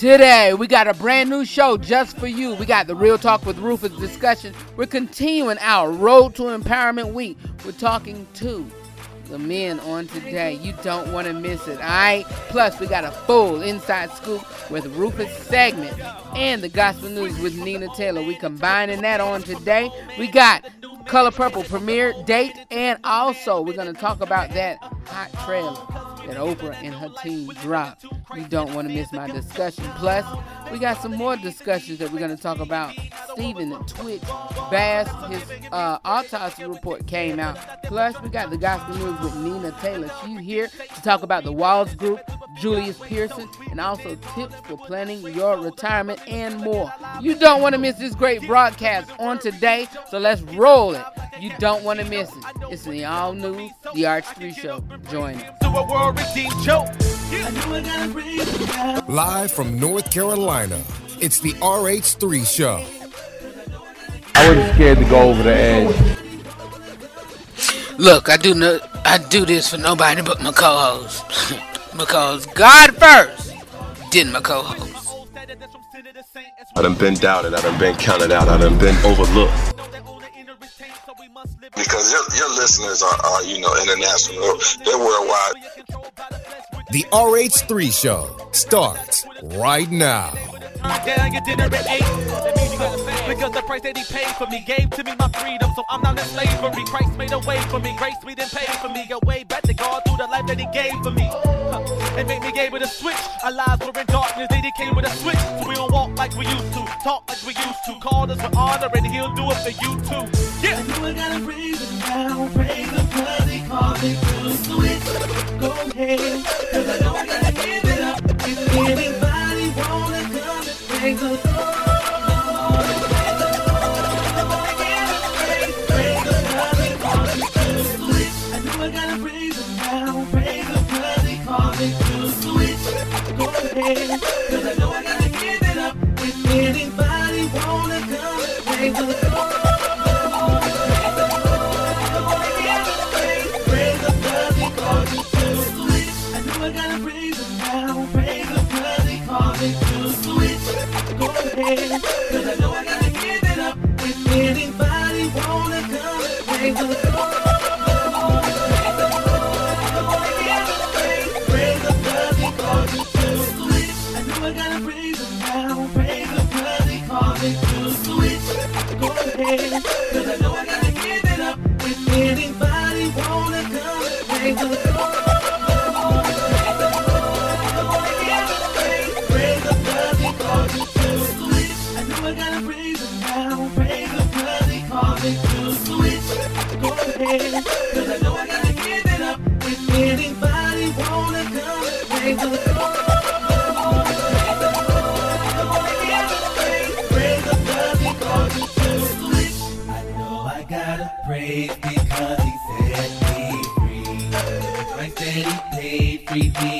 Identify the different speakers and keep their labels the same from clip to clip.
Speaker 1: Today, we got a brand new show just for you. We got the Real Talk with Rufus discussion. We're continuing our Road to Empowerment Week. We're talking to the men on today. You don't want to miss it, all right? Plus, we got a full inside scoop with Rufus segment and the gospel news with Nina Taylor. We combining that on today. We got Color Purple premiere date, and also we're going to talk about that hot trailer that Oprah and her team dropped. You don't want to miss my discussion. Plus, we got some more discussions that we're going to talk about. Stephen Twitch Boss, his uh, autopsy report came out. Plus, we got the gospel news with Nina Taylor. She's here to talk about the Walls Group, Julius Pearson, and also tips for planning your retirement and more. You don't want to miss this great broadcast on today, so let's roll it. You don't want to miss it. It's the all new The RH3 Show. Join
Speaker 2: us. Live from North Carolina, it's the RH3 Show.
Speaker 3: I wasn't scared to go over the edge.
Speaker 1: Look, I do no, I do this for nobody but my co-host. because God first, then my co-host.
Speaker 4: I done been doubted, I done been counted out, I done been overlooked.
Speaker 5: Because your, your listeners are, are, you know, international, they're worldwide.
Speaker 2: The RH3 show starts right now.
Speaker 6: Down your dinner at eight. Because the price that he paid for me gave to me my freedom, so I'm not in slavery. Christ made a way for me, grace me then paid for me. A way back to God through the life that he gave for me. And made me able to switch. Our lives were in darkness, then he came with a switch. So we don't walk like we used to, talk like we used to. Call us with honor, and he'll do it for you too. Yeah. I know I gotta praise him now, praise him cause he called me to switch. Go ahead, cause I I gotta give it up. If anybody wanna come and praise the Cause I know I gotta give it up. If anybody wanna come praise the. Cause I know I gotta give it up. Anybody wanna come and praise
Speaker 7: paid,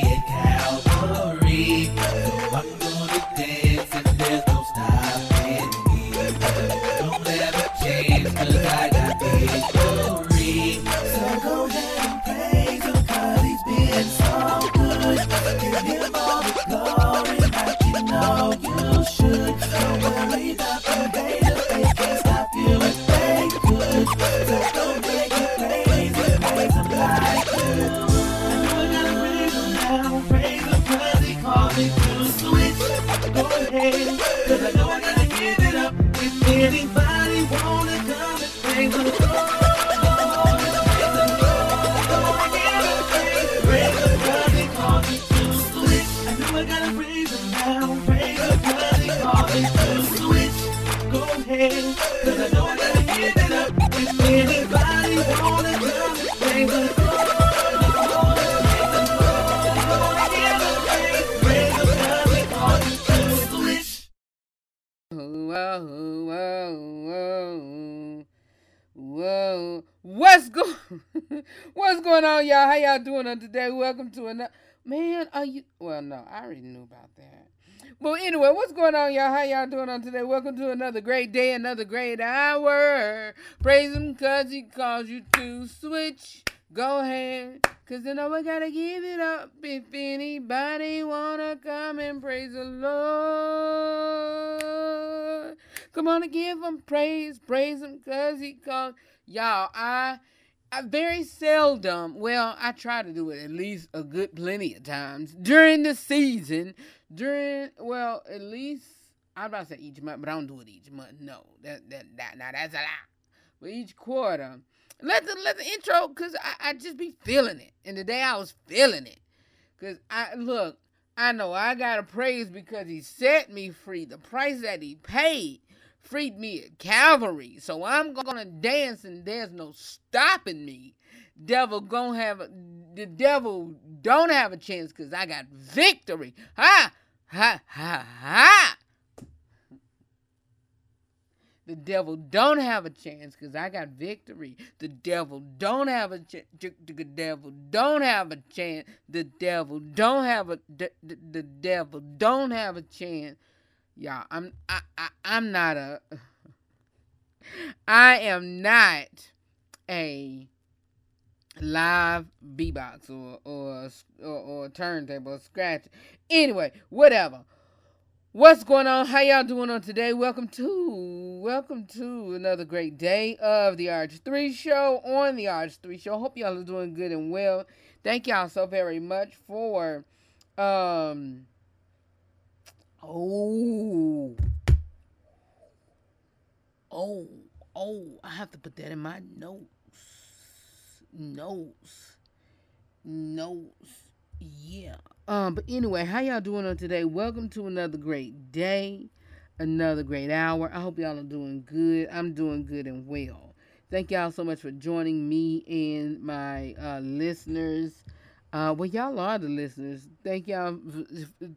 Speaker 1: y'all? Doing on today? Welcome to another Man, are you well no, I already knew about that. But anyway, what's going on, y'all? How y'all doing on today? Welcome to another great day, another great hour. Praise him cause he calls you to switch. Go ahead. Cause you know we gotta give it up if anybody wanna come and praise the Lord. Come on and give him praise, praise him cause he called. Y'all, I I very seldom, well, I try to do it at least a good plenty of times during the season. During, well, at least, I'm about to say each month, but I don't do it each month. No, that, that, that, now that's a lot. But each quarter, let the, let the intro, because I, I just be feeling it. And today I was feeling it. Because I, look, I know I got to praise because he set me free. The price that he paid freed me at Calvary. So I'm gonna dance and there's no stopping me. Devil gonna have a, the devil don't have a chance because I got victory. Ha ha ha ha. The devil don't have a chance because I got victory. The devil don't have a chance. The devil don't have a chance. The devil don't have a. The, the, the devil don't have a chance y'all. I'm I, I I'm not a I am not a live beatbox or or or, or turntable scratch. Anyway, whatever. What's going on? How y'all doing on today? Welcome to welcome to another great day of the RH3 show on the RH3 show. Hope y'all are doing good and well. Thank y'all so very much for um Oh. Oh. Oh. I have to put that in my notes. Notes. Notes. Yeah. Um, but anyway, how y'all doing on today? Welcome to another great day, another great hour. I hope y'all are doing good. I'm doing good and well. Thank y'all so much for joining me and my uh, listeners uh, well, y'all are the listeners. Thank y'all.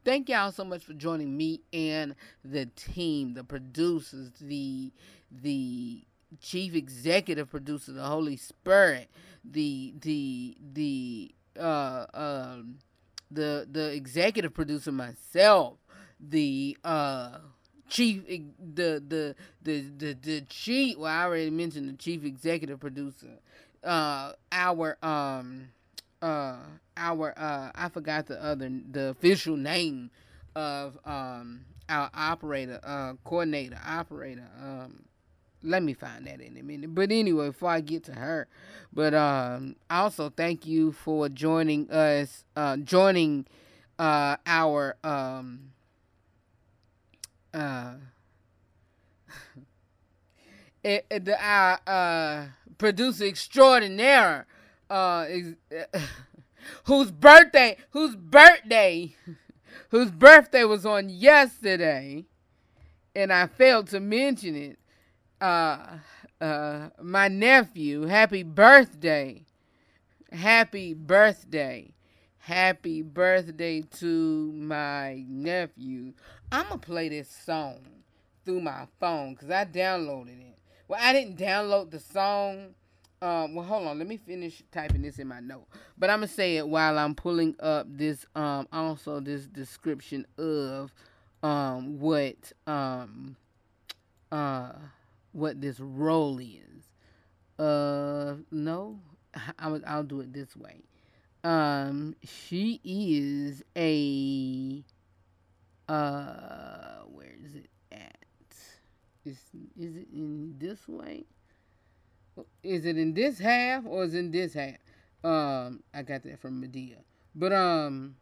Speaker 1: Thank y'all so much for joining me and the team, the producers, the the chief executive producer, the Holy Spirit, the the the uh um the the executive producer myself, the uh chief the the the the, the chief. Well, I already mentioned the chief executive producer. Uh, our um uh our uh I forgot the other the official name of um our operator uh coordinator operator um let me find that in a minute. But anyway, before I get to her, but um also thank you for joining us uh joining uh our um uh it, it, the our uh producer extraordinaire uh, whose birthday, whose birthday, whose birthday was on yesterday, and I failed to mention it. Uh, uh, my nephew, happy birthday, happy birthday, happy birthday to my nephew. I'm gonna play this song through my phone because I downloaded it. Well, I didn't download the song um, well, hold on. Let me finish typing this in my note. But I'm gonna say it while I'm pulling up this. Um, also this description of um what um uh what this role is. Uh, no, I'll I'll do it this way. Um, she is a uh, where is it at? Is is it in this way? Is it in this half or is it in this half? Um, I got that from Medea. But um,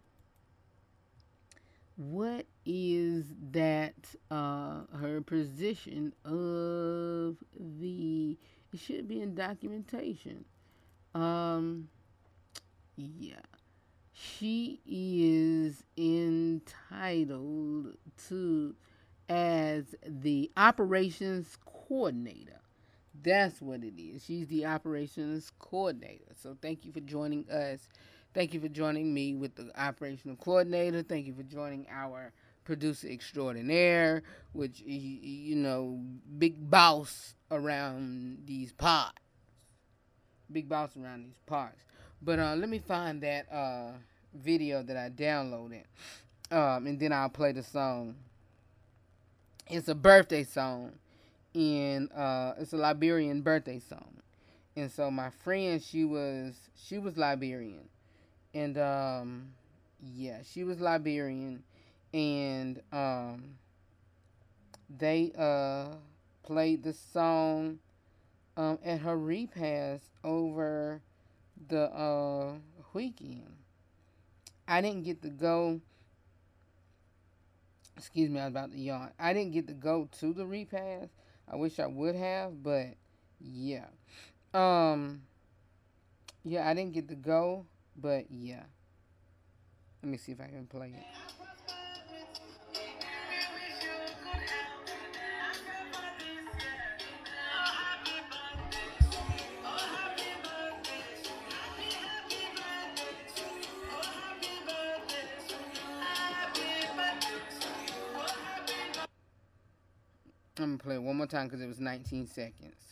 Speaker 1: what is that? Uh, her position of the? It should be in documentation. Um, yeah, she is entitled to as the operations coordinator that's what it is. She's the operations coordinator. So thank you for joining us. Thank you for joining me with the operational coordinator. Thank you for joining our producer extraordinaire, which you know, big boss around these parts. Big boss around these parts. But uh, let me find that uh, video that I downloaded, um, and then I'll play the song. It's a birthday song in uh, it's a Liberian birthday song, and so my friend, she was she was Liberian, and um, yeah, she was Liberian, and um, they uh played the song um at her repast over the uh weekend. I didn't get to go. Excuse me, I was about to yawn. I didn't get to go to the repast. I wish I would have, but yeah. Um yeah, I didn't get to go, but yeah. Let me see if I can play it. I'm gonna play it one more time because it was 19 seconds.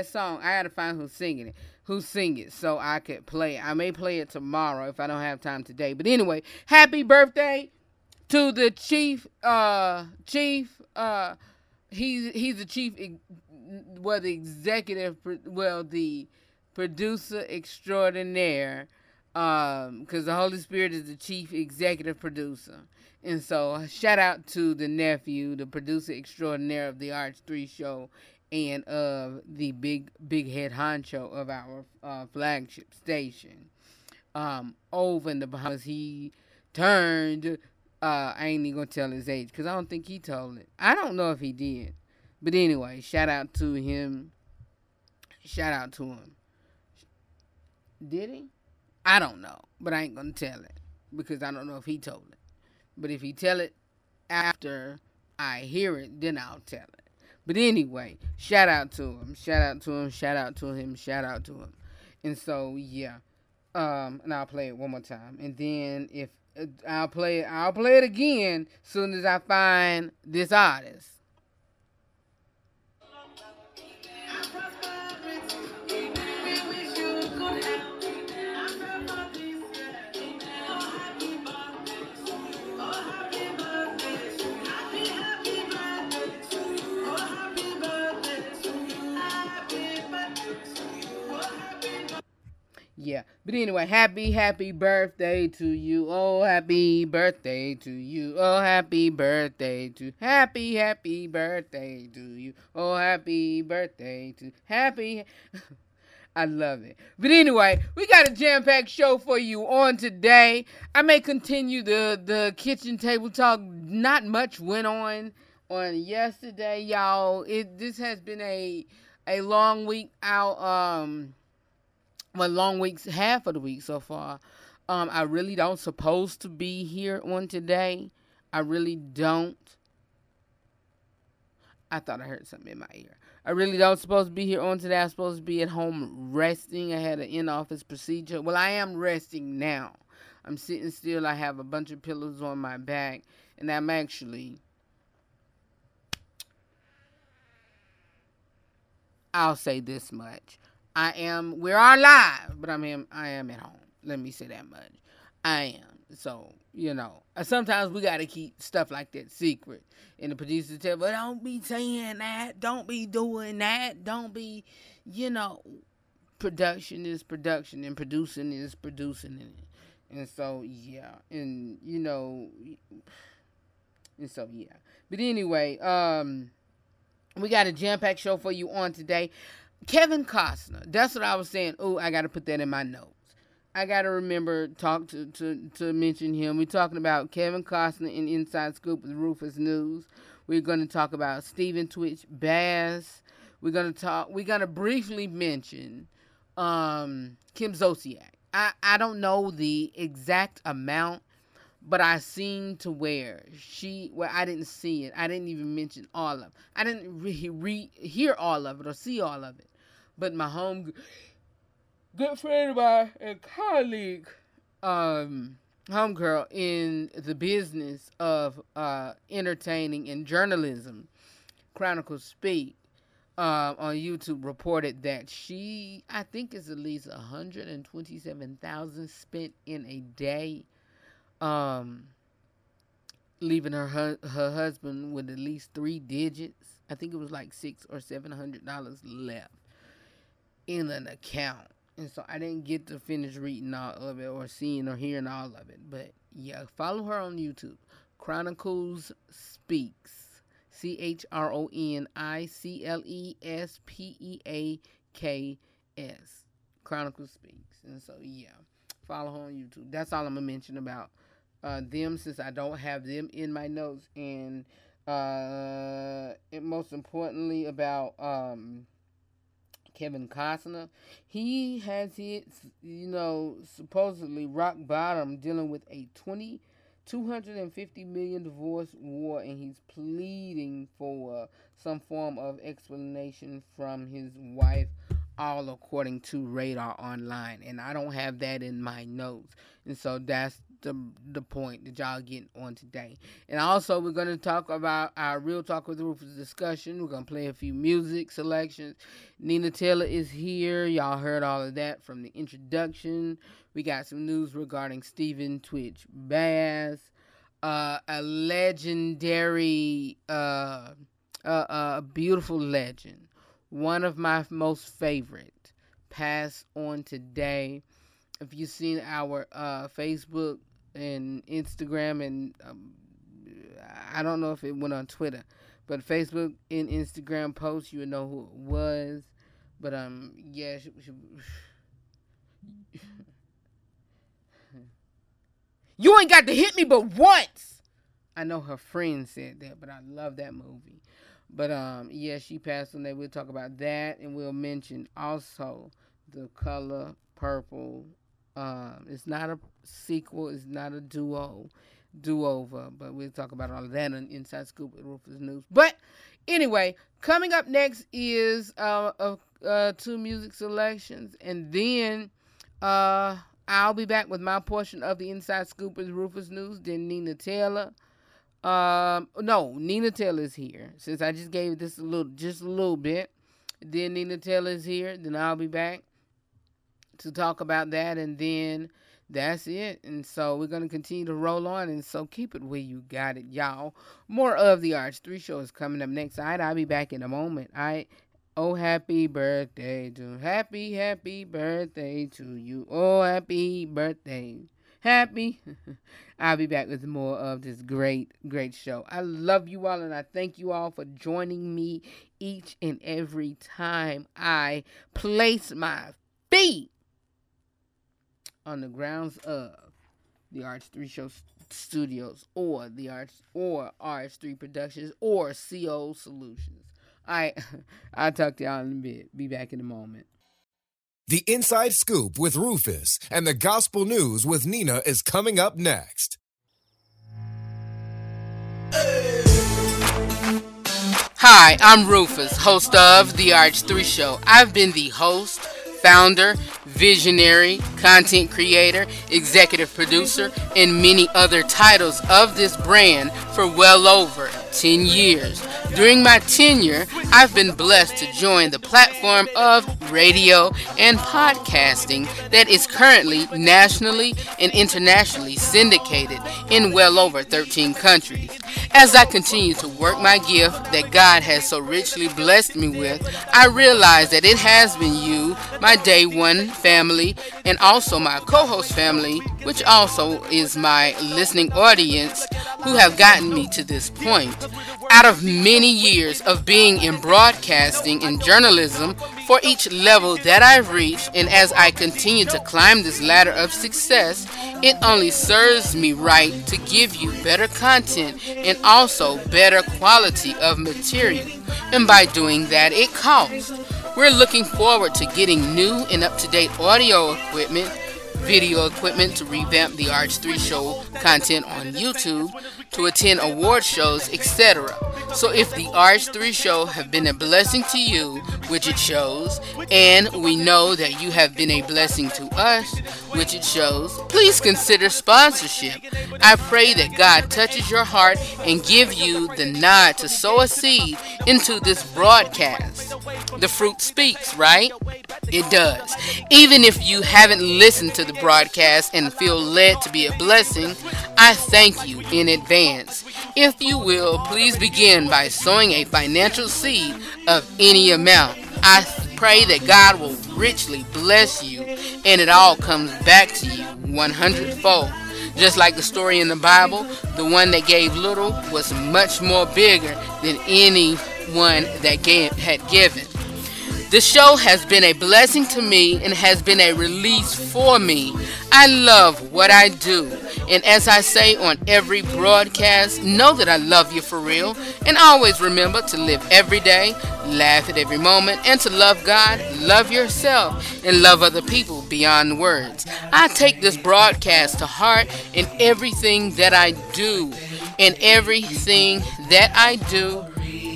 Speaker 1: That song. I gotta find who's singing it. Who sing it so I could play it. I may play it tomorrow if I don't have time today. But anyway, happy birthday to the chief uh chief uh he's he's the chief well the executive well the producer extraordinaire um because the holy spirit is the chief executive producer and so shout out to the nephew the producer extraordinaire of the rh3 show and of the big big head honcho of our uh, flagship station. Um over in the bahamas he turned uh i ain't even gonna tell his age because i don't think he told it. I don't know if he did. But anyway shout out to him. Shout out to him. Did he? I don't know, but I ain't gonna tell it because I don't know if he told it. But if he tell it after I hear it, then I'll tell it. But anyway, shout out to him, shout out to him, shout out to him, shout out to him. And so yeah, um, and I'll play it one more time, and then if uh, I'll play it, I'll play it again soon as I find this artist. Yeah. But anyway, happy, happy birthday to you. Oh, happy birthday to you. Oh, happy birthday to happy, happy birthday to you. Oh, happy birthday to happy. I love it. But anyway, we got a jam-packed show for you on today. I may continue the the kitchen table talk. Not much went on on yesterday, y'all. It this has been a a long week out um well, long weeks, half of the week so far. Um, I really don't supposed to be here on today. I really don't. I thought I heard something in my ear. I really don't supposed to be here on today. I'm supposed to be at home resting. I had an in-office procedure. Well, I am resting now. I'm sitting still. I have a bunch of pillows on my back, and I'm actually. I'll say this much. I am. We are live, but I'm. Am, I am at home. Let me say that much. I am. So you know, uh, sometimes we gotta keep stuff like that secret. And the producers tell, but don't be saying that. Don't be doing that. Don't be, you know, production is production, and producing is producing, and and so yeah, and you know, and so yeah. But anyway, um, we got a jam packed show for you on today. Kevin Costner. That's what I was saying. Oh, I got to put that in my notes. I got to remember talk to, to to mention him. We're talking about Kevin Costner in Inside Scoop with Rufus News. We're going to talk about Stephen Twitch Boss. We're going to talk. We're going to briefly mention um, Kim Zolciak. I I don't know the exact amount, but I seen to where she well I didn't see it. I didn't even mention all of. It. I didn't re, re hear all of it or see all of it but my home good friend of mine and colleague um, homegirl in the business of uh, entertaining and journalism, Chronicles Speak, uh, on YouTube reported that she, I think, is at least 127,000 spent in a day, um, leaving her hu- her husband with at least three digits. I think it was like six or seven hundred dollars left in an account. And so I didn't get to finish reading all of it or seeing or hearing all of it. But yeah, follow her on YouTube. Chronicles Speaks. C H R O N I C L E S P E A K S. Chronicles Speaks. And so yeah, follow her on YouTube. That's all I'm gonna mention about uh, them since I don't have them in my notes. And uh, and most importantly about um, Kevin Costner. He has hit, you know, supposedly rock bottom dealing with a 20, 250 million divorce war, and he's pleading for some form of explanation from his wife, all according to Radar Online. And I don't have that in my notes. And so that's the the point that y'all getting on today. And also we're gonna talk about our real talk with Rufus discussion. We're gonna play a few music selections. Nina Taylor is here. Y'all heard all of that from the introduction. We got some news regarding Stephen Twitch Boss, uh, a legendary, uh, a beautiful legend, one of my most favorite, passed on today. If you've seen our uh, Facebook and Instagram and um, I don't know if it went on Twitter, but Facebook and Instagram posts, you would know who it was. But um, yeah, she, she, you ain't got to hit me but once. I know her friend said that, but I love that movie. But um, yeah, she passed on that. We'll talk about that, and we'll mention also the color purple um, it's not a sequel. It's not a duo, do over. But we'll talk about all of that on Inside Scoop with Rufus News. But anyway, coming up next is uh, uh, uh, two music selections, and then uh, I'll be back with my portion of the Inside Scoop with Rufus News. Then Nina Taylor. Um, no, Nina Taylor is here. Since I just gave this a little, just a little bit. Then Nina Taylor is here. Then I'll be back to talk about that, and then that's it. And so we're going to continue to roll on. And so keep it where you got it, y'all. More of the RH3 show is coming up next. All right, I'll be back in a moment. Right. Oh, happy birthday to happy, happy birthday to you. Oh, happy birthday. Happy. I'll be back with more of this great, great show. I love you all and I thank you all for joining me each and every time I place my feet on the grounds of the RH3 Show Studios or the RH or RH3 Productions or CO Solutions. All right, I'll talk to y'all in a bit. Be back in a moment.
Speaker 2: The Inside Scoop with Rufus and the Gospel News with Nina is coming up next.
Speaker 1: Hi, I'm Rufus, host of The RH3 Show. I've been the host founder, visionary, content creator, executive producer, and many other titles of this brand for well over 10 years. During my tenure, I've been blessed to join the platform of radio and podcasting that is currently nationally and internationally syndicated in well over 13 countries. As I continue to work my gift that God has so richly blessed me with, I realize that it has been you, my day one family, and also my co host family, which also is my listening audience, who have gotten me to this point. Out of many years of being in broadcasting and journalism, for each level that I've reached, and as I continue to climb this ladder of success, it only serves me right to give you better content and also better quality of material. And by doing that, it costs. We're looking forward to getting new and up to date audio equipment video equipment to revamp the RH3 show content on YouTube, to attend award shows, etc. So if the RH3 show have been a blessing to you, which it shows, and we know that you have been a blessing to us, which it shows, please consider sponsorship. I pray that God touches your heart and give you the nod to sow a seed into this broadcast. The fruit speaks, right? It does. Even if you haven't listened to the broadcast and feel led to be a blessing, I thank you in advance. If you will, please begin by sowing a financial seed of any amount. I pray that God will richly bless you and it all comes back to you 100 fold. Just like the story in the Bible, the one that gave little was much more bigger than anyone that gave, had given. The show has been a blessing to me and has been a release for me. I love what I do. And as I say on every broadcast, know that I love you for real. And always remember to live every day, laugh at every moment, and to love God, love yourself, and love other people beyond words. I take this broadcast to heart in everything that I do. In everything that I do,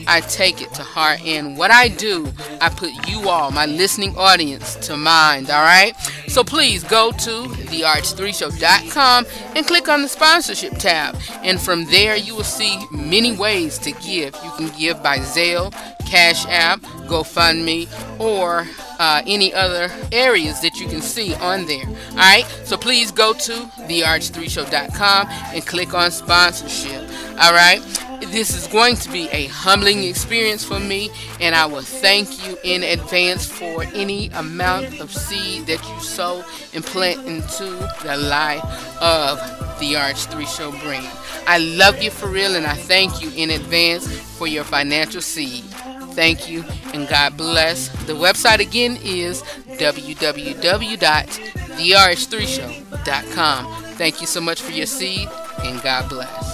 Speaker 1: I take it to heart. And what I do, I put you all, my listening audience, to mind. All right? So please go to therh3show.com and click on the sponsorship tab. And from there, you will see many ways to give. You can give by Zelle, Cash App, GoFundMe, or uh, any other areas that you can see on there. All right, so please go to therh3show.com and click on sponsorship. All right, this is going to be a humbling experience for me, and I will thank you in advance for any amount of seed that you sow and plant into the life of the RH3 Show brand. I love you for real, and I thank you in advance for your financial seed. Thank you, and God bless. The website again is www.therh3show.com. Thank you so much for your seed, and God bless.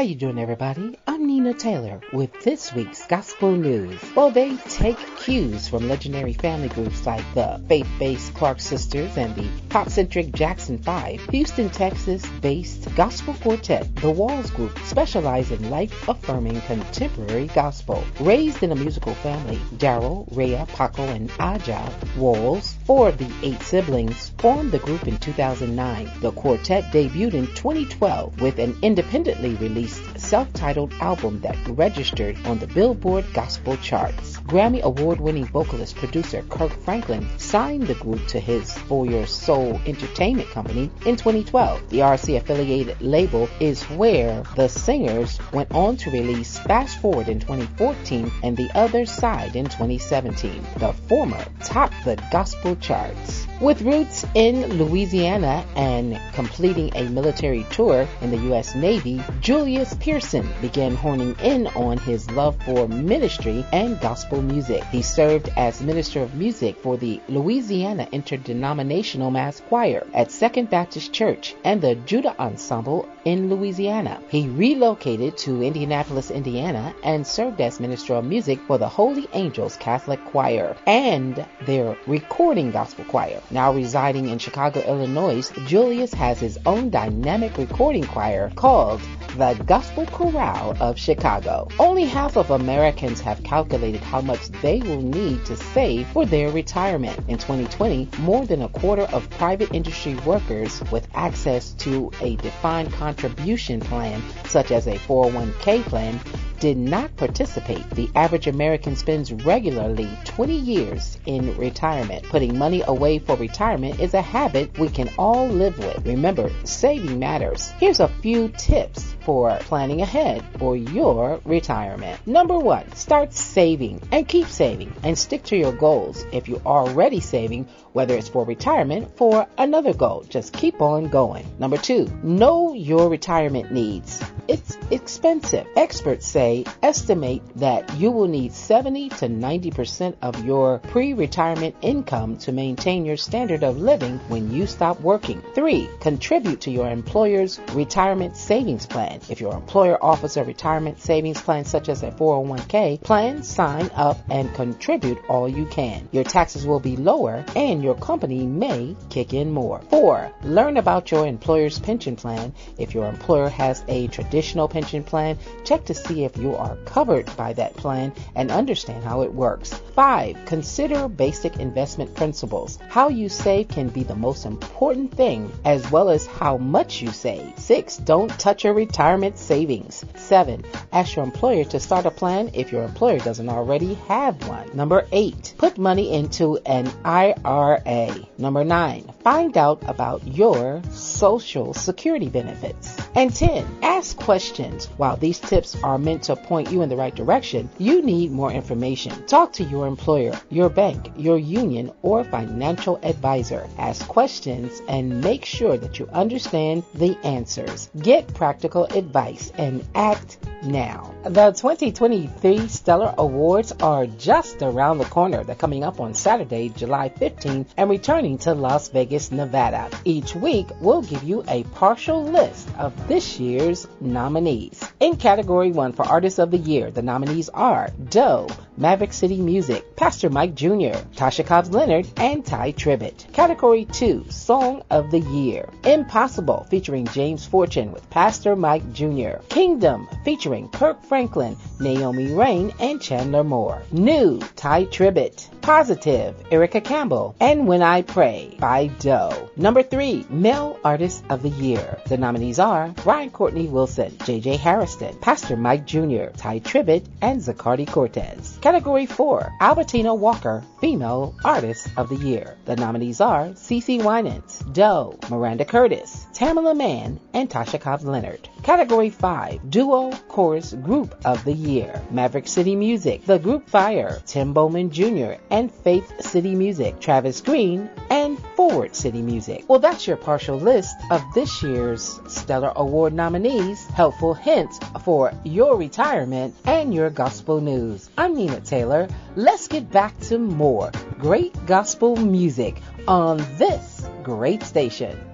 Speaker 8: How you doing, everybody? I'm Nina Taylor with this week's Gospel News. Well, they take cues from legendary family groups like the faith-based Clark Sisters and the pop-centric Jackson 5. Houston, Texas-based gospel quartet, the Walls Group, specialize in life-affirming contemporary gospel. Raised in a musical family, Darrel, Rhea, Paco, and Ahjah Walls, four of the eight siblings, formed the group in 2009. The quartet debuted in 2012 with an independently released self-titled album that registered on the Billboard Gospel charts. Grammy award-winning vocalist producer Kirk Franklin signed the group to his For Your Soul Entertainment Company in 2012. The RCA affiliated label is where the singers went on to release Fast Forward in 2014 and The Other Side in 2017. The former topped the gospel charts. With roots in Louisiana and completing a military tour in the U.S. Navy, Julius Pearson began honing in on his love for ministry and gospel music. He served as Minister of Music for the Louisiana Interdenominational Mass Choir at Second Baptist Church and the Judah Ensemble in Louisiana. He relocated to Indianapolis, Indiana and served as Minister of Music for the Holy Angels Catholic Choir and their recording gospel choir. Now residing in Chicago, Illinois, Julius has his own dynamic recording choir called the Gospel Chorale of Chicago. Only half of Americans have calculated how much they will need to save for their retirement. In 2020, more than a quarter of private industry workers with access to a defined contribution plan, such as a 401k plan, did not participate. The average American spends regularly 20 years in retirement. Putting money away for retirement is a habit we can all live with. Remember, saving matters. Here's a few tips for planning ahead for your retirement. Number one, start saving and keep saving and stick to your goals. If you're already saving, whether it's for retirement, for another goal, just keep on going. Number two, know your retirement needs. It's expensive. Experts say estimate that you will need 70 to 90% of your pre-retirement income to maintain your standard of living when you stop working. Three, contribute to your employer's retirement savings plan. If your employer offers a retirement savings plan such as a 401k plan, sign up and contribute all you can. Your taxes will be lower and your company may kick in more. Four, learn about your employer's pension plan. If your employer has a traditional pension plan, check to see if you are covered by that plan and understand how it works. Five, consider basic investment principles. How you save can be the most important thing as well as how much you save. Six, don't touch your retirement savings. Seven, ask your employer to start a plan if your employer doesn't already have one. Number eight, put money into an IRA. Number nine, find out about your social security benefits. And 10, ask questions. While these tips are meant to point you in the right direction, you need more information. Talk to your employer, your bank, your union, or financial advisor. Ask questions and make sure that you understand the answers. Get practical advice and act now. The 2023 Stellar Awards are just around the corner. They're coming up on Saturday, July 15th and returning to Las Vegas, Nevada. Each week, we'll give you a partial list of this year's nominees. In Category 1 for Artist of the Year, the nominees are Doe, Maverick City Music, Pastor Mike Jr., Tasha Cobbs Leonard, and Tye Tribbett. Category 2, Song of the Year, Impossible featuring James Fortune with Pastor Mike Jr., Kingdom featuring Kirk Franklin, Naomi Raine, and Chandler Moore. New, Tye Tribbett. Positive, Erica Campbell, and When I Pray by Doe. Number three, Male Artist of the Year. The nominees are Brian Courtney Wilson, J.J. Hairston, Pastor Mike Jr., Tye Tribbett, and Zacardi Cortez. Category four, Albertina Walker, Female Artist of the Year. The nominees are CeCe Winans, Doe, Maranda Curtis, Tamela Mann, and Tasha Cobbs Leonard. Category 5, Duo Chorus Group of the Year. Maverick City Music, The Group Fire, Tim Bowman Jr., and Faith City Music, Travis Greene, and Forward City Music. Well, that's your partial list of this year's Stellar Award nominees, helpful hints for your retirement, and your gospel news. I'm Nina Taylor. Let's get back to more great gospel music on this great station.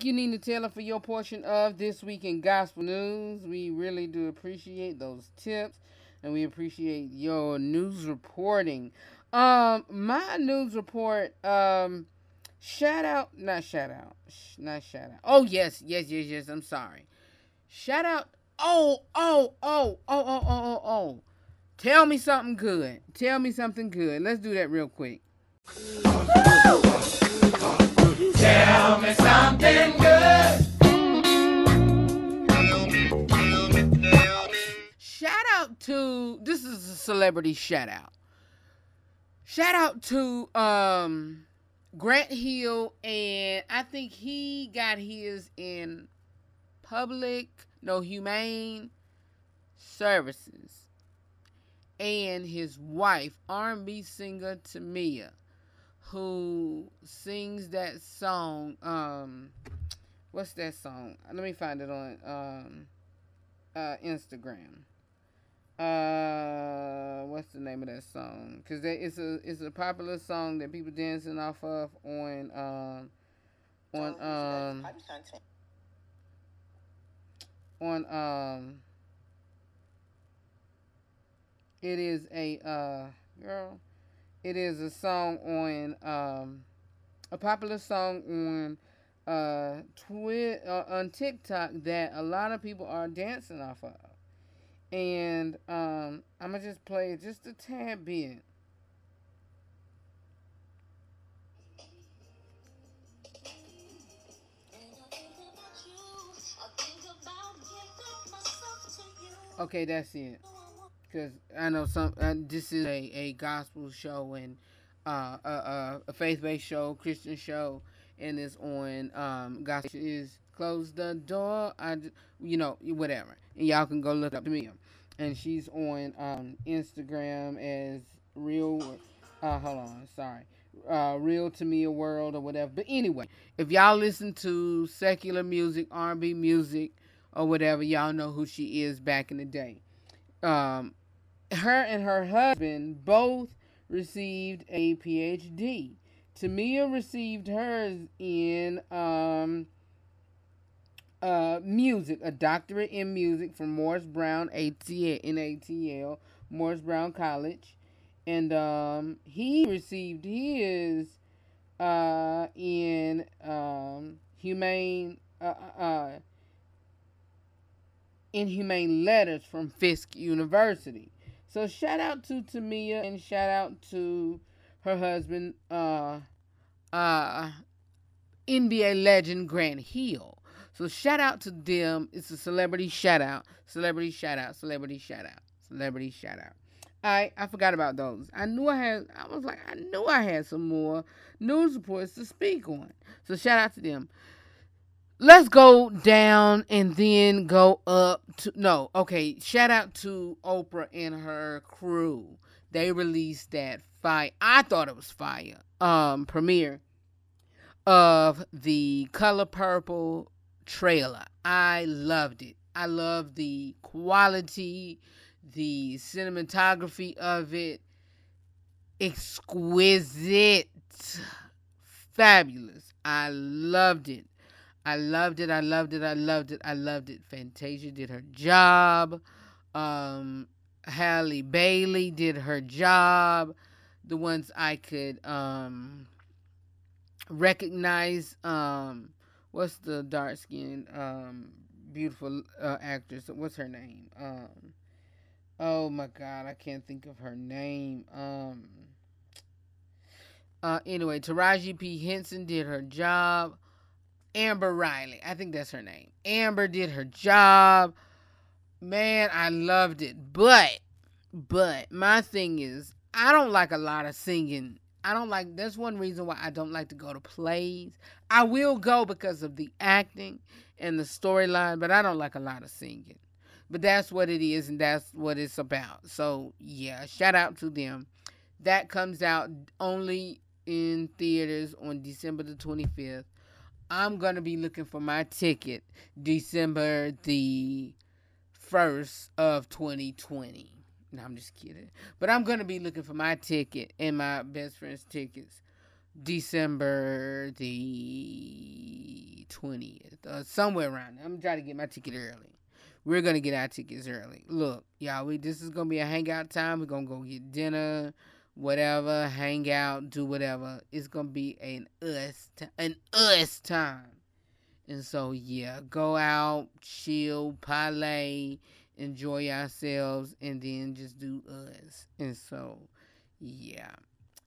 Speaker 1: Thank you, Nina Taylor, for your portion of this week in gospel news. We really do appreciate those tips, and we appreciate your news reporting. Um, my news report. Um, shout out, not shout out, not shout out. Oh yes, yes, yes, yes. I'm sorry. Shout out. Oh, oh, oh, oh, oh, oh, oh, oh. Tell me something good. Tell me something good. Let's do that real quick. Shout out to this is a celebrity shout out. Shout out to um Grant Hill and I think he got his in public no humane services. And his wife R&B singer Tamia who sings that song. Um, what's that song? Let me find it on um, uh, Instagram. Uh, what's the name of that song? Cause it's a it's a popular song that people dancing off of on um on um on um. It is a uh girl it is a song on um, a popular song on uh, twi- uh, on TikTok that a lot of people are dancing off of. And um, I'm to just play just a tad bit. Okay, that's it because I know some. Uh, this is a, a gospel show, and uh, a, a, a faith-based show, Christian show, and it's on um, gospel is close the door. I, you know, whatever, and y'all can go look up to me. And she's on um, Instagram as real. Uh, hold on, sorry, uh, real to me a world or whatever. But anyway, if y'all listen to secular music, R&B music, or whatever, y'all know who she is back in the day. Um, her and her husband both received a PhD. Tamia received hers in um, uh, music, a doctorate in music from Morris Brown ATL, NATL, Morris Brown College. And um, he received his uh, in um, humane uh, uh, in humane letters from Fisk University. So shout out to Tamia and shout out to her husband, uh, uh, NBA legend Grant Hill. So shout out to them. It's a celebrity shout out, celebrity shout out, celebrity shout out, celebrity shout out. I I forgot about those. I knew I had. I was like, I knew I had some more news reports to speak on. So shout out to them let's go down and then go up to no okay shout out to oprah and her crew. They released that fire. I thought it was fire. Um premiere of the color purple trailer. I loved it. I love the quality the cinematography of it. Exquisite. Fabulous. I loved it I loved it. I loved it. I loved it. I loved it. Fantasia did her job. Um, Halle Bailey did her job. The ones I could um, recognize. Um, what's the dark skinned, um, beautiful uh, actress? What's her name? Um, oh my God, I can't think of her name. Um, uh, anyway, Taraji P. Henson did her job. Amber Riley. I think that's her name. Amber did her job. Man, I loved it. But, but my thing is, I don't like a lot of singing. I don't like, that's one reason why I don't like to go to plays. I will go because of the acting and the storyline, but I don't like a lot of singing. But that's what it is, and that's what it's about. So, yeah, shout out to them. That comes out only in theaters on December the 25th. I'm going to be looking for my ticket December the 1st of 2020. No, I'm just kidding. But I'm going to be looking for my ticket and my best friend's tickets December the 20th, uh, somewhere around there. I'm trying to get my ticket early. We're going to get our tickets early. Look, y'all, we this is going to be a hangout time. We're going to go get dinner whatever, hang out, do whatever. It's gonna be an us t- an us time. And so yeah, go out, chill, parlay, enjoy ourselves, and then just do us. And so yeah.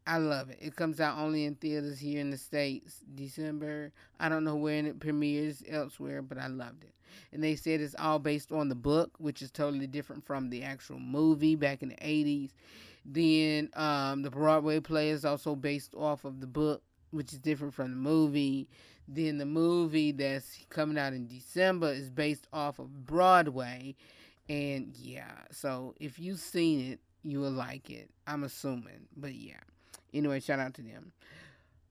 Speaker 1: I love it. It comes out only in theaters here in the States, December. I don't know when it premieres elsewhere, but I loved it. And they said it's all based on the book, which is totally different from the actual movie back in the 80s. Then um, the Broadway play is also based off of the book, which is different from the movie. Then the movie that's coming out in December is based off of Broadway. And yeah, so if you've seen it, you will like it. I'm assuming. But yeah. Anyway, shout out to them.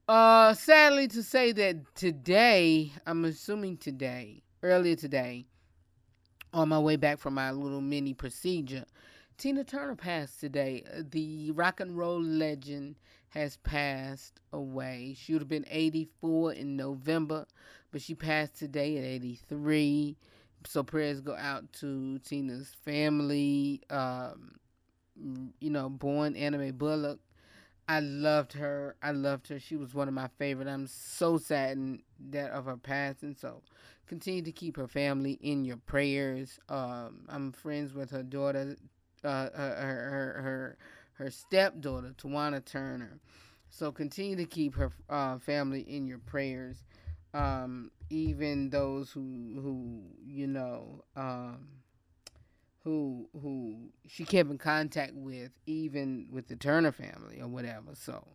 Speaker 1: Uh sadly to say that today, I'm assuming today, earlier today, on my way back from my little mini procedure, Tina Turner passed today. Uh, the rock and roll legend has passed away. She would have been 84 in November, but she passed today at 83. So prayers go out to Tina's family. Um, you know, born Anna Mae Bullock. I loved her. I loved her. She was one of my favorite. I'm so saddened that of her passing. So continue to keep her family in your prayers. Um, I'm friends with her daughter uh, uh, her, her her her stepdaughter, Tawana Turner. So continue to keep her uh, family in your prayers. Um, even those who who you know um, who who she kept in contact with, even with the Turner family or whatever. So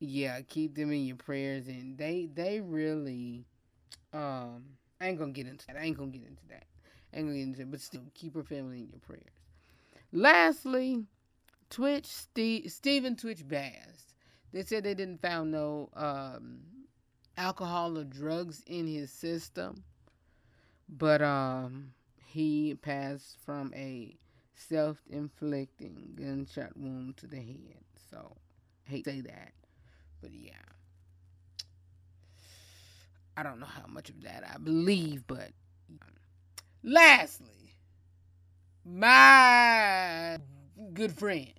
Speaker 1: yeah, keep them in your prayers, and they they really, um, I ain't gonna get into that. I ain't gonna get into that. I ain't gonna get into it, but still, keep her family in your prayers. Lastly, Twitch Steve, Twitch Boss. They said they didn't found no um, alcohol or drugs in his system, but um, he passed from a self-inflicting gunshot wound to the head. So, I hate to say that, but yeah. I don't know how much of that I believe, but lastly, my good friend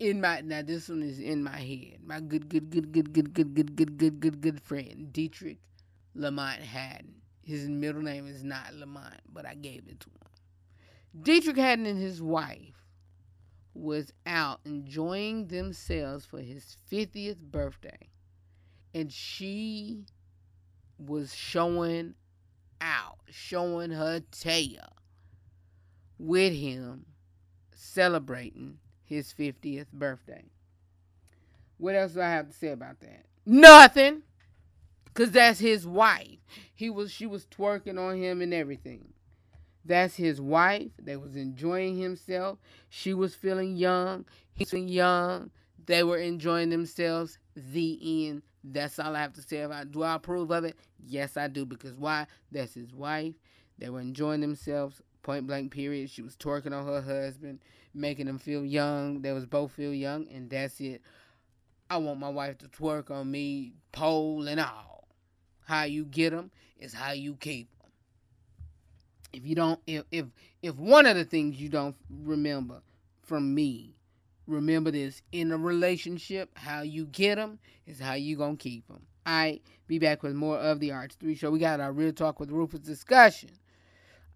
Speaker 1: in my now this one is in my head. My good good good good good good good good good good good friend Deitrick Lamont Haddon. His middle name is not Lamont, but I gave it to him. Deitrick Haddon and his wife was out enjoying themselves for his 50th birthday. And she was showing out, showing her tail with him, celebrating his 50th birthday. What else do I have to say about that? Nothing. Cause that's his wife. He was she was twerking on him and everything. That's his wife. They was enjoying himself. She was feeling young. He's feeling young. They were enjoying themselves. The end. That's all I have to say about. Do I approve of it? Yes, I do. Because why? That's his wife. They were enjoying themselves. Point blank period. She was twerking on her husband, making him feel young. They was both feel young, and that's it. I want my wife to twerk on me, pole and all. How you get them is how you keep them. If you don't, if if if one of the things you don't remember from me, remember this: in a relationship, how you get them is how you gonna keep them. I be back with more of the RH3 Show. We got our real talk with Rufus discussion.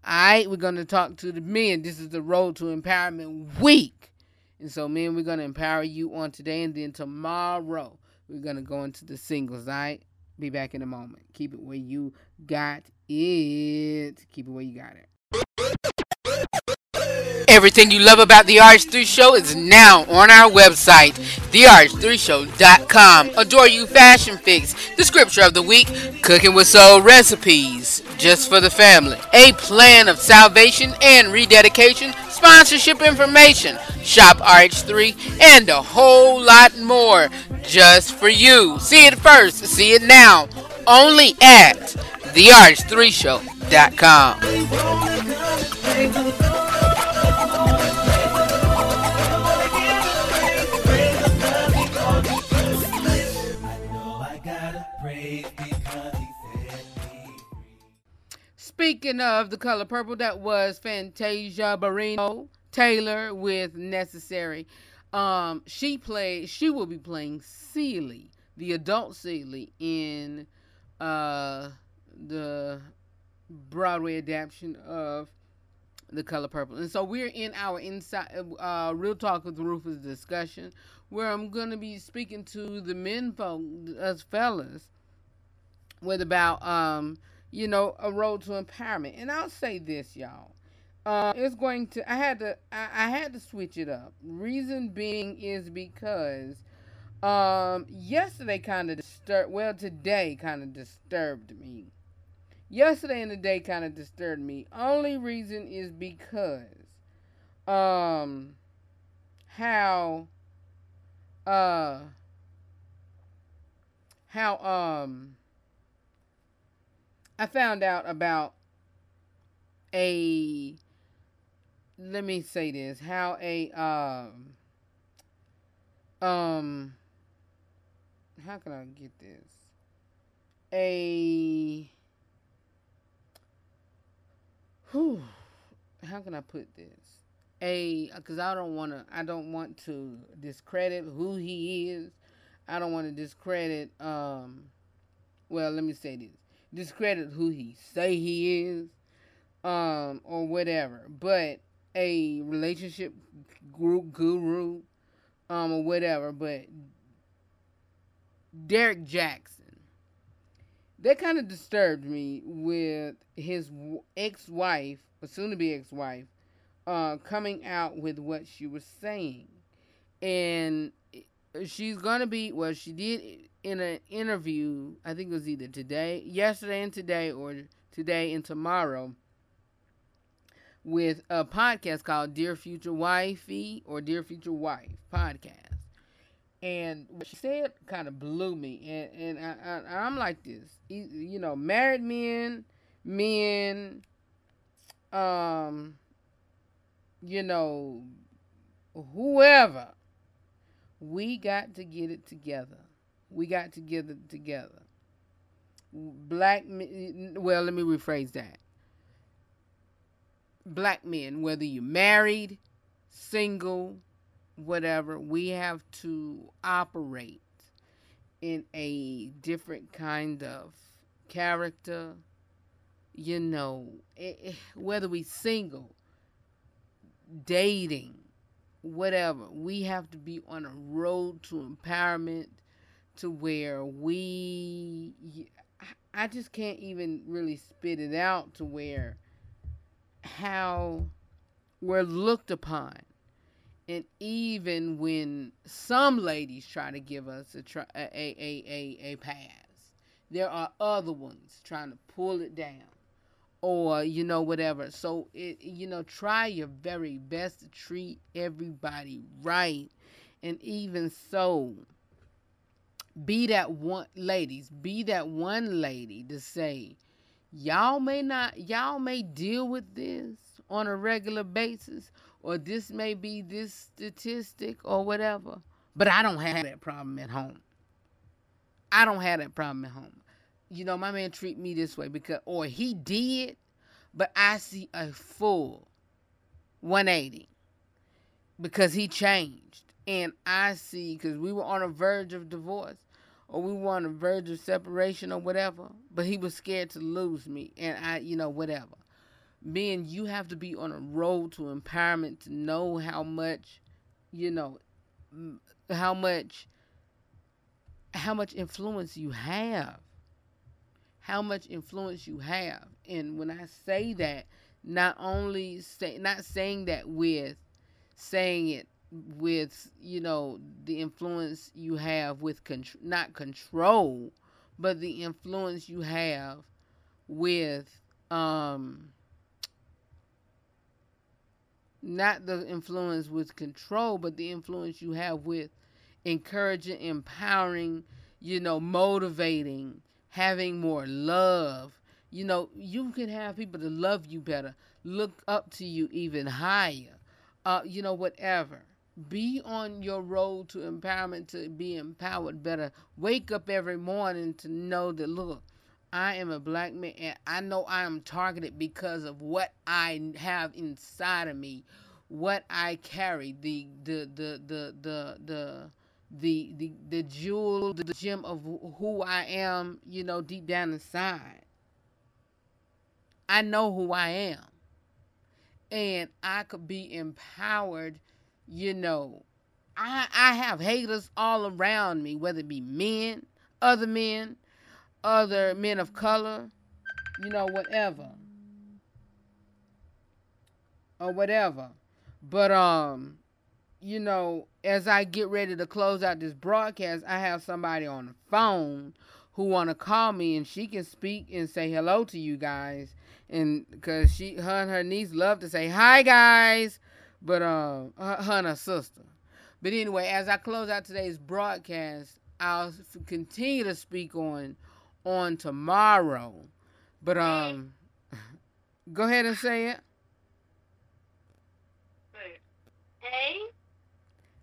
Speaker 1: All right, we're gonna talk to the men. This is the Road to Empowerment Week, and so men, we're gonna empower you on today, and then tomorrow we're gonna go into the singles. All right. Be back in a moment. Keep it where you got it. Keep it where you got it. Everything you love about the RH3 Show is now on our website, therh3show.com. Adore You Fashion Fix, the scripture of the week, cooking with soul recipes, just for the family, a plan of salvation and rededication, sponsorship information, shop RH3, and a whole lot more just for you. See it first, see it now, only at therh3show.com. Speaking of the color purple, that was Fantasia Barrino Taylor with Necessary. Um, she played. She will be playing Celie, the adult Celie, in uh, the Broadway adaptation of The Color Purple. And so we're in our inside uh, Real Talk with Rufus discussion, where I'm going to be speaking to the men folk, us fellas, with about um you know, a road to empowerment. And I'll say this, y'all. Uh, it's going to. I had to. I, I had to switch it up. Reason being is because um, yesterday kind of disturbed. Well, today kind of disturbed me. Yesterday and today kind of disturbed me. Only reason is because um how uh how um I found out about a let me say this how a um um how can I get this? A whew, how can I put this? A because I don't want to I don't want to discredit who he is. I don't want to discredit um well let me say this discredit who he say he is, um, or whatever. But a relationship group guru, um, or whatever. But Derek Jackson, that kind of disturbed me with his ex-wife, or soon-to-be ex-wife, uh, coming out with what she was saying, and she's gonna be well. She did in an interview. I think it was either today, yesterday, and today, or today and tomorrow with a podcast called Dear Future Wifey or Dear Future Wife podcast. And what she said kind of blew me. And, and I, I, I'm like this. You know, married men, men, um, you know, whoever, we got to get it together. We got to get it together. Black, men, well, let me rephrase that black men, whether you're married, single, whatever, we have to operate in a different kind of character. You know, eh, eh, whether we single, dating, whatever, we have to be on a road to empowerment to where we I just can't even really spit it out to where how we're looked upon. And even when some ladies try to give us a, try, a, a, a, a pass, there are other ones trying to pull it down or, you know, whatever. So, it, you know, try your very best to treat everybody right. And even so, be that one, ladies, be that one lady to say, y'all may not y'all may deal with this on a regular basis or this may be this statistic or whatever but i don't have that problem at home. I don't have that problem at home. You know my man treat me this way because or he did but i see a full 180 because he changed. And i see because we were on a verge of divorce or we were on the verge of separation or whatever, but he was scared to lose me and I, you know, whatever. Men, you have to be on a road to empowerment to know how much, you know, how much how much influence you have. How much influence you have. And when I say that, not only say not saying that with saying it with you know the influence you have with con- not control but the influence you have with um not the influence with control but the influence you have with encouraging empowering you know motivating having more love. You know you can have people to love you better look up to you even higher uh you know whatever be on your road to empowerment to be empowered better. Wake up every morning to know that look, I am a black man and I know I am targeted because of what I have inside of me, what I carry, the the the the the the the the, jewel, the gem of who I am, you know, deep down inside. I know who I am. And I could be empowered you know, I I have haters all around me, whether it be men, other men, other men of color, you know, whatever. Or whatever. But um, you know, as I get ready to close out this broadcast, I have somebody on the phone who want to call me and she can speak and say hello to you guys and because she her and her niece love to say hi guys but uh, her and her sister. But anyway, as I close out today's broadcast, I'll continue to speak on on tomorrow. But um, go ahead and say it.
Speaker 9: Hey.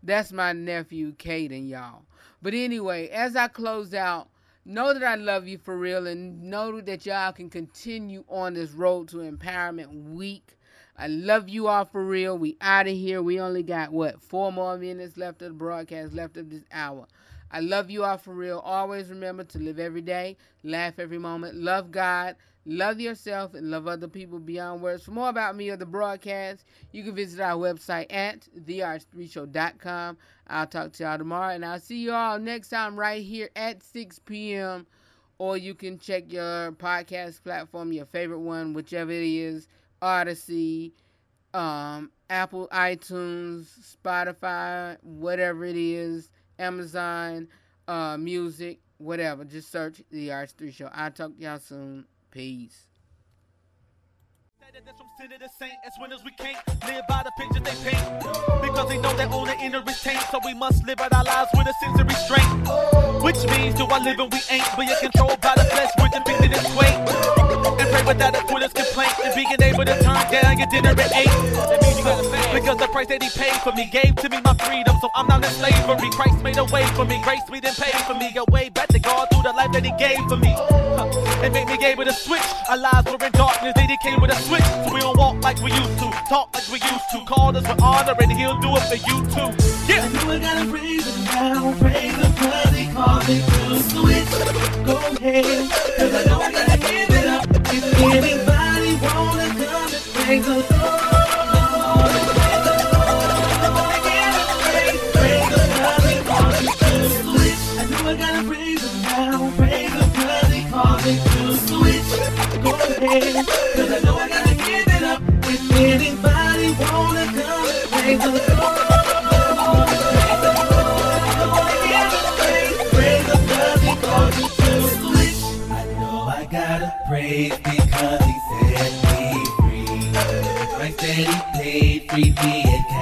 Speaker 1: That's my nephew, Caden, y'all. But anyway, as I close out, know that I love you for real and know that y'all can continue on this road to empowerment week I love you all for real. We out of here. We only got what four more minutes left of the broadcast, left of this hour. I love you all for real. Always remember to live every day, laugh every moment, love God, love yourself, and love other people beyond words. For more about me or the broadcast, you can visit our website at therh3show.com. I'll talk to y'all tomorrow, and I'll see you all next time right here at 6 p.m. Or you can check your podcast platform, your favorite one, whichever it is Odyssey, um, Apple iTunes, Spotify, whatever it is, Amazon uh, Music, whatever. Just search the RH3 Show. I'll talk to y'all soon. Peace.
Speaker 6: That's from sin to saint, as winners we can't live by the pictures they paint. Because they know their own inner is taint, so we must live out our lives with a sense of restraint. Which means, do I live and we ain't, but you're controlled by the flesh the big that sway. And pray without a quitter's complaint, and being able to turn down your dinner at eight. Because the price that he paid for me gave to me my freedom, so I'm not in slavery. Christ made a way for me, grace me then paid for me. A way back to God through the life that he gave for me. Huh. And made me able to switch. Our lives were in darkness, they came with a switch. So we don't walk like we used to, talk like we used to. Call us with honor, and he'll do it for you too. Yeah.
Speaker 7: I know I gotta praise him now, praise him cause he called me to switch. Go ahead, cause I know I give it up. If anybody wanna come and praise the Lord. Cause I know I gotta praise because he set me free. Christ said he paid free me